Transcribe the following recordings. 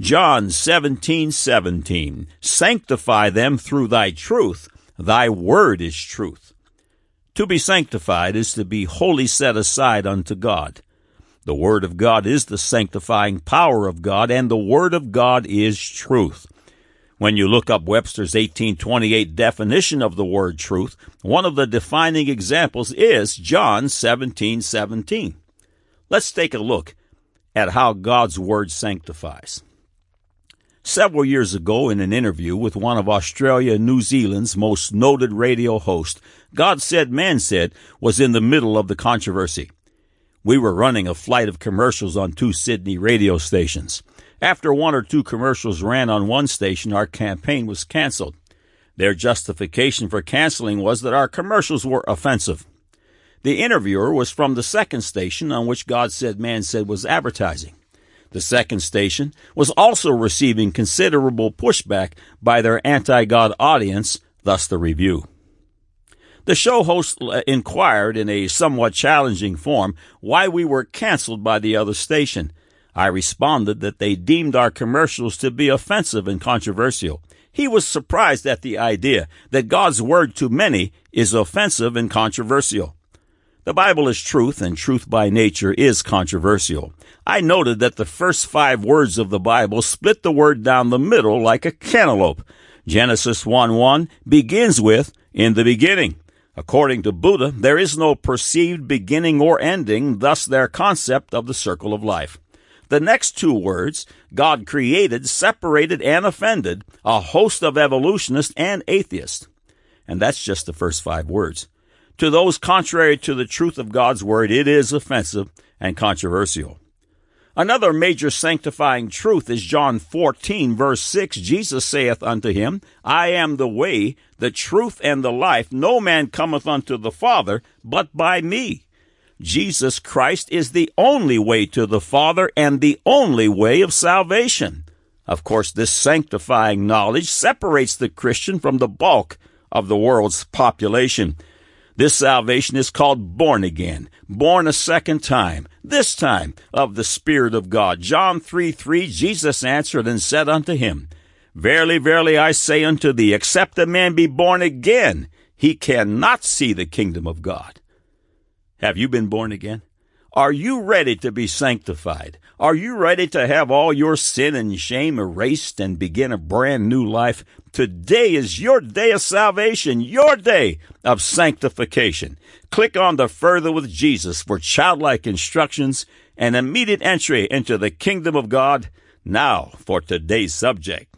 John 17, 17. Sanctify them through thy truth. Thy word is truth. To be sanctified is to be wholly set aside unto God. The Word of God is the sanctifying power of God, and the Word of God is truth. When you look up Webster's 1828 definition of the word truth, one of the defining examples is John 17, 17. Let's take a look at how God's Word sanctifies. Several years ago, in an interview with one of Australia and New Zealand's most noted radio hosts, God Said, Man Said was in the middle of the controversy. We were running a flight of commercials on two Sydney radio stations. After one or two commercials ran on one station, our campaign was canceled. Their justification for canceling was that our commercials were offensive. The interviewer was from the second station on which God Said, Man Said was advertising. The second station was also receiving considerable pushback by their anti God audience, thus the review. The show host uh, inquired in a somewhat challenging form why we were canceled by the other station. I responded that they deemed our commercials to be offensive and controversial. He was surprised at the idea that God's word to many is offensive and controversial. The Bible is truth, and truth by nature is controversial. I noted that the first five words of the Bible split the word down the middle like a cantaloupe. Genesis 1 1 begins with, In the beginning. According to Buddha, there is no perceived beginning or ending, thus their concept of the circle of life. The next two words, God created, separated, and offended a host of evolutionists and atheists. And that's just the first five words. To those contrary to the truth of God's word, it is offensive and controversial. Another major sanctifying truth is John 14 verse 6. Jesus saith unto him, I am the way, the truth, and the life. No man cometh unto the Father but by me. Jesus Christ is the only way to the Father and the only way of salvation. Of course, this sanctifying knowledge separates the Christian from the bulk of the world's population. This salvation is called born again, born a second time, this time of the Spirit of God. John 3 3, Jesus answered and said unto him, Verily, verily, I say unto thee, except a man be born again, he cannot see the kingdom of God. Have you been born again? Are you ready to be sanctified? Are you ready to have all your sin and shame erased and begin a brand new life? Today is your day of salvation, your day of sanctification. Click on the Further with Jesus for childlike instructions and immediate entry into the kingdom of God. Now for today's subject.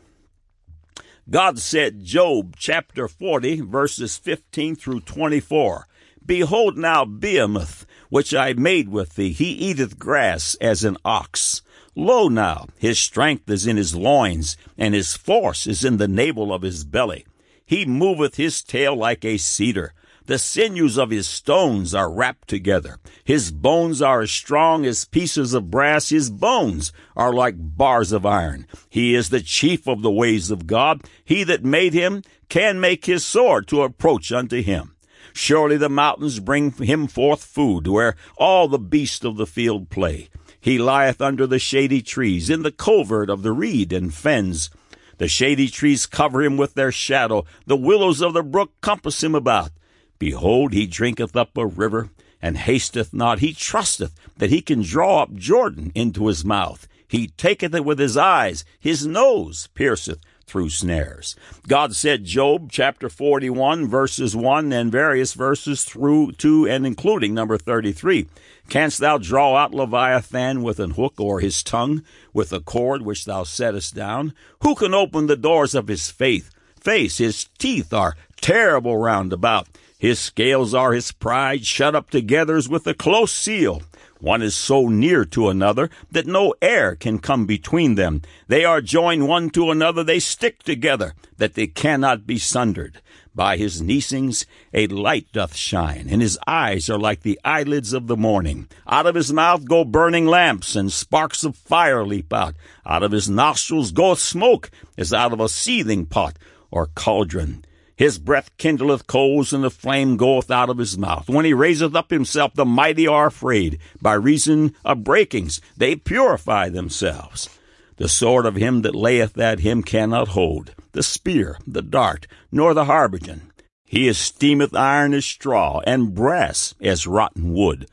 God said, Job chapter 40, verses 15 through 24. Behold now Behemoth, which I made with thee, he eateth grass as an ox. Lo now, his strength is in his loins, and his force is in the navel of his belly. He moveth his tail like a cedar. The sinews of his stones are wrapped together. His bones are as strong as pieces of brass. His bones are like bars of iron. He is the chief of the ways of God. He that made him can make his sword to approach unto him. Surely the mountains bring him forth food, where all the beasts of the field play. He lieth under the shady trees, in the covert of the reed and fens. The shady trees cover him with their shadow, the willows of the brook compass him about. Behold, he drinketh up a river, and hasteth not. He trusteth that he can draw up Jordan into his mouth. He taketh it with his eyes, his nose pierceth through snares. God said, Job chapter 41, verses 1 and various verses through to and including number 33. Canst thou draw out Leviathan with an hook, or his tongue with a cord which thou settest down? Who can open the doors of his faith? Face, his teeth are terrible round about. His scales are his pride, shut up together as with a close seal. One is so near to another that no air can come between them. They are joined one to another, they stick together, that they cannot be sundered. By his neesings a light doth shine, and his eyes are like the eyelids of the morning. Out of his mouth go burning lamps, and sparks of fire leap out. Out of his nostrils goeth smoke, as out of a seething pot or cauldron. His breath kindleth coals, and the flame goeth out of his mouth. When he raiseth up himself, the mighty are afraid. By reason of breakings, they purify themselves. The sword of him that layeth at him cannot hold, the spear, the dart, nor the habergeon. He esteemeth iron as straw, and brass as rotten wood.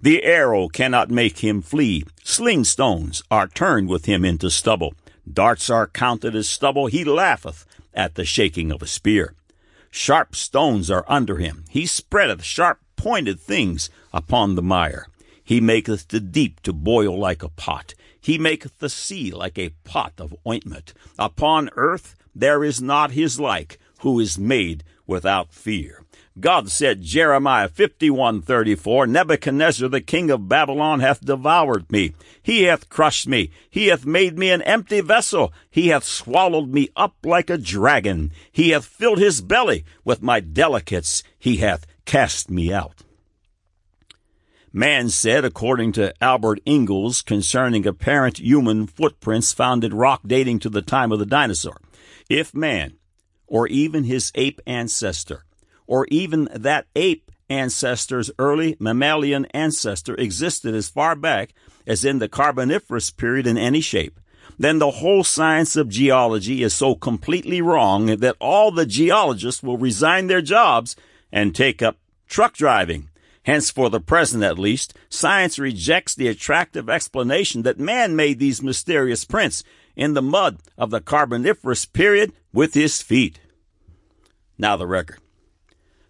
The arrow cannot make him flee. Sling stones are turned with him into stubble. Darts are counted as stubble. He laugheth at the shaking of a spear. Sharp stones are under him. He spreadeth sharp pointed things upon the mire. He maketh the deep to boil like a pot. He maketh the sea like a pot of ointment. Upon earth there is not his like, who is made without fear. God said, Jeremiah 51:34, Nebuchadnezzar the king of Babylon hath devoured me. He hath crushed me. He hath made me an empty vessel. He hath swallowed me up like a dragon. He hath filled his belly with my delicates. He hath cast me out. Man said, according to Albert Ingalls, concerning apparent human footprints found in rock dating to the time of the dinosaur, if man, or even his ape ancestor, or even that ape ancestor's early mammalian ancestor existed as far back as in the Carboniferous period in any shape, then the whole science of geology is so completely wrong that all the geologists will resign their jobs and take up truck driving Hence, for the present at least, science rejects the attractive explanation that man made these mysterious prints in the mud of the Carboniferous period with his feet. Now the record.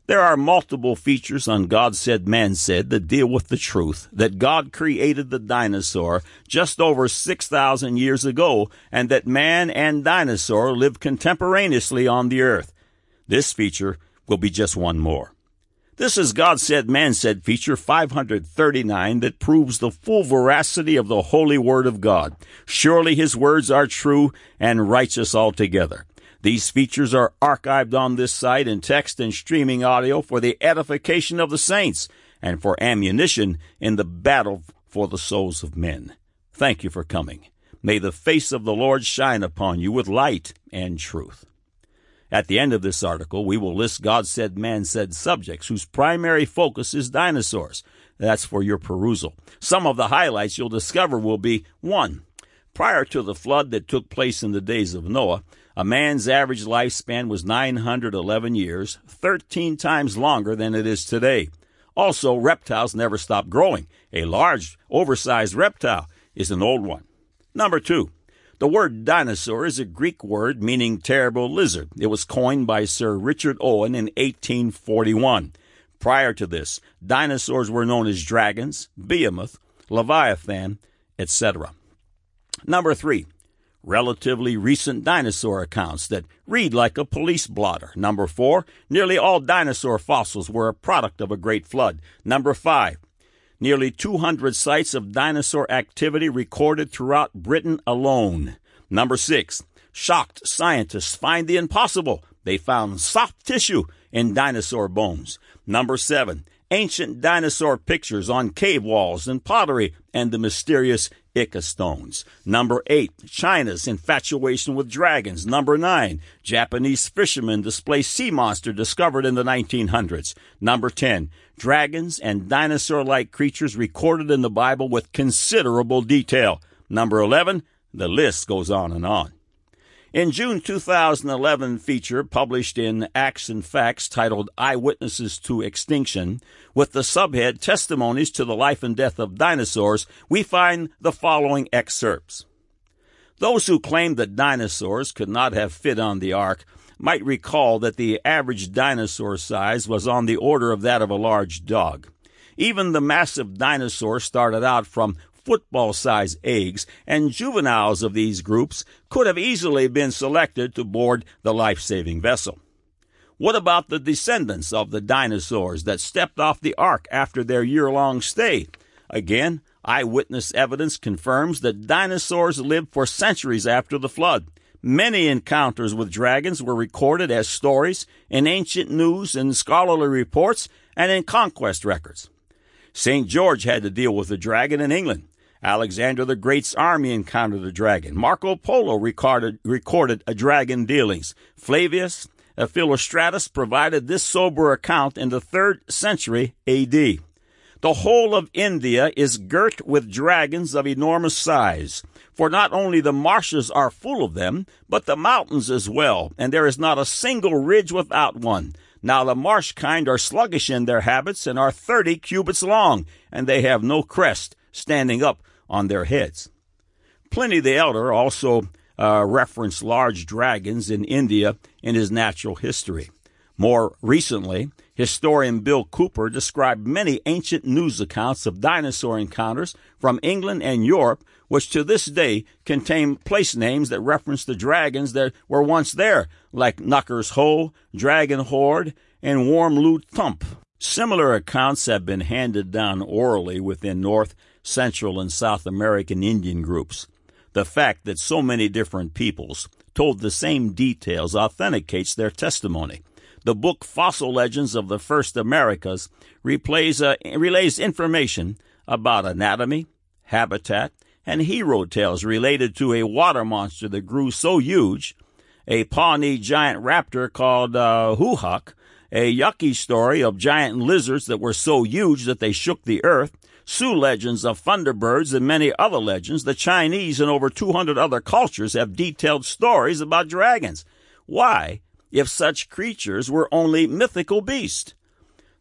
There are multiple features on God Said, Man Said that deal with the truth that God created the dinosaur just over 6,000 years ago and that man and dinosaur lived contemporaneously on the earth. This feature will be just one more. This is God Said, Man Said feature 539 that proves the full veracity of the holy word of God. Surely his words are true and righteous altogether. These features are archived on this site in text and streaming audio for the edification of the saints and for ammunition in the battle for the souls of men. Thank you for coming. May the face of the Lord shine upon you with light and truth. At the end of this article, we will list God said, man said subjects whose primary focus is dinosaurs. That's for your perusal. Some of the highlights you'll discover will be 1. Prior to the flood that took place in the days of Noah, a man's average lifespan was 911 years, 13 times longer than it is today. Also, reptiles never stop growing. A large, oversized reptile is an old one. Number two, the word dinosaur is a Greek word meaning terrible lizard. It was coined by Sir Richard Owen in 1841. Prior to this, dinosaurs were known as dragons, behemoth, leviathan, etc. Number three, relatively recent dinosaur accounts that read like a police blotter. Number four, nearly all dinosaur fossils were a product of a great flood. Number five, nearly 200 sites of dinosaur activity recorded throughout Britain alone. Number six, shocked scientists find the impossible. They found soft tissue in dinosaur bones. Number seven, ancient dinosaur pictures on cave walls and pottery and the mysterious Ica stones. Number eight, China's infatuation with dragons. Number nine, Japanese fishermen display sea monster discovered in the 1900s. Number 10, dragons and dinosaur like creatures recorded in the Bible with considerable detail. Number 11, the list goes on and on. In June 2011 feature published in Acts and Facts titled Eyewitnesses to Extinction, with the subhead Testimonies to the Life and Death of Dinosaurs, we find the following excerpts. Those who claim that dinosaurs could not have fit on the ark might recall that the average dinosaur size was on the order of that of a large dog. Even the massive dinosaur started out from football sized eggs, and juveniles of these groups could have easily been selected to board the life saving vessel. What about the descendants of the dinosaurs that stepped off the ark after their year long stay? Again, eyewitness evidence confirms that dinosaurs lived for centuries after the flood. Many encounters with dragons were recorded as stories in ancient news and scholarly reports and in conquest records. St. George had to deal with a dragon in England. Alexander the Great's army encountered a dragon. Marco Polo recorded, recorded a dragon dealings. Flavius Philostratus provided this sober account in the third century AD. The whole of India is girt with dragons of enormous size. For not only the marshes are full of them, but the mountains as well, and there is not a single ridge without one. Now the marsh kind are sluggish in their habits and are thirty cubits long, and they have no crest standing up on their heads. Pliny the Elder also uh, referenced large dragons in India in his natural history. More recently, historian Bill Cooper described many ancient news accounts of dinosaur encounters from England and Europe, which to this day contain place names that reference the dragons that were once there, like Knucker's Hole, Dragon Hoard, and Wormelow Thump. Similar accounts have been handed down orally within North, Central, and South American Indian groups. The fact that so many different peoples told the same details authenticates their testimony. The book Fossil Legends of the First Americas replays, uh, relays information about anatomy, habitat, and hero tales related to a water monster that grew so huge, a Pawnee giant raptor called uh, Huhak, a Yuchi story of giant lizards that were so huge that they shook the earth, Sioux legends of thunderbirds, and many other legends. The Chinese and over 200 other cultures have detailed stories about dragons. Why? if such creatures were only mythical beasts.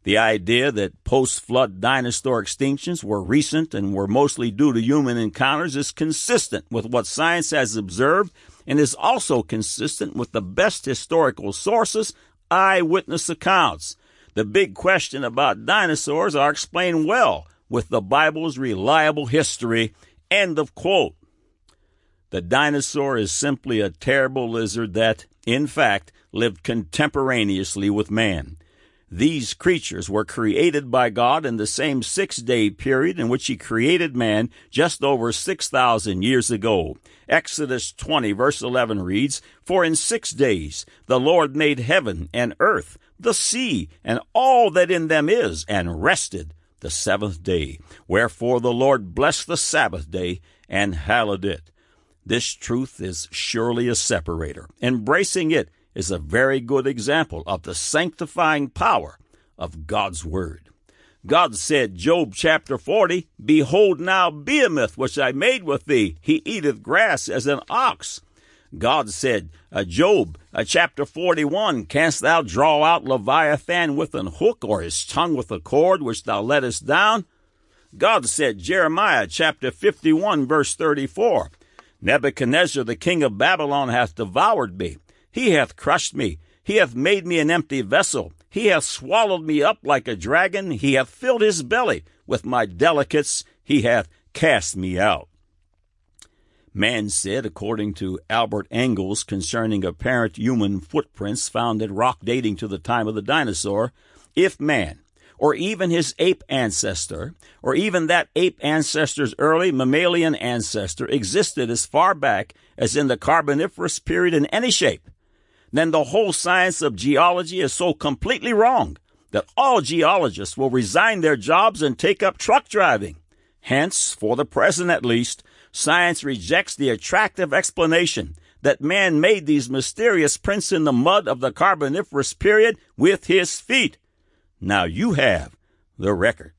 The idea that post flood dinosaur extinctions were recent and were mostly due to human encounters is consistent with what science has observed and is also consistent with the best historical sources, eyewitness accounts. The big question about dinosaurs are explained well with the Bible's reliable history. End of quote. The dinosaur is simply a terrible lizard that, in fact, lived contemporaneously with man. These creatures were created by God in the same six day period in which He created man just over 6,000 years ago. Exodus 20 verse 11 reads, For in six days the Lord made heaven and earth, the sea, and all that in them is, and rested the seventh day. Wherefore the Lord blessed the Sabbath day and hallowed it. This truth is surely a separator. Embracing it is a very good example of the sanctifying power of God's Word. God said, Job chapter 40, Behold now Behemoth, which I made with thee, he eateth grass as an ox. God said, uh, Job uh, chapter 41, Canst thou draw out Leviathan with an hook, or his tongue with a cord which thou lettest down? God said, Jeremiah chapter 51, verse 34, Nebuchadnezzar the king of Babylon hath devoured me. He hath crushed me. He hath made me an empty vessel. He hath swallowed me up like a dragon. He hath filled his belly with my delicates. He hath cast me out. Man said, according to Albert Ingalls concerning apparent human footprints found in rock dating to the time of the dinosaur, if man, or even his ape ancestor, or even that ape ancestor's early mammalian ancestor existed as far back as in the Carboniferous period in any shape, then the whole science of geology is so completely wrong that all geologists will resign their jobs and take up truck driving. Hence, for the present at least, science rejects the attractive explanation that man made these mysterious prints in the mud of the Carboniferous period with his feet. Now you have the record.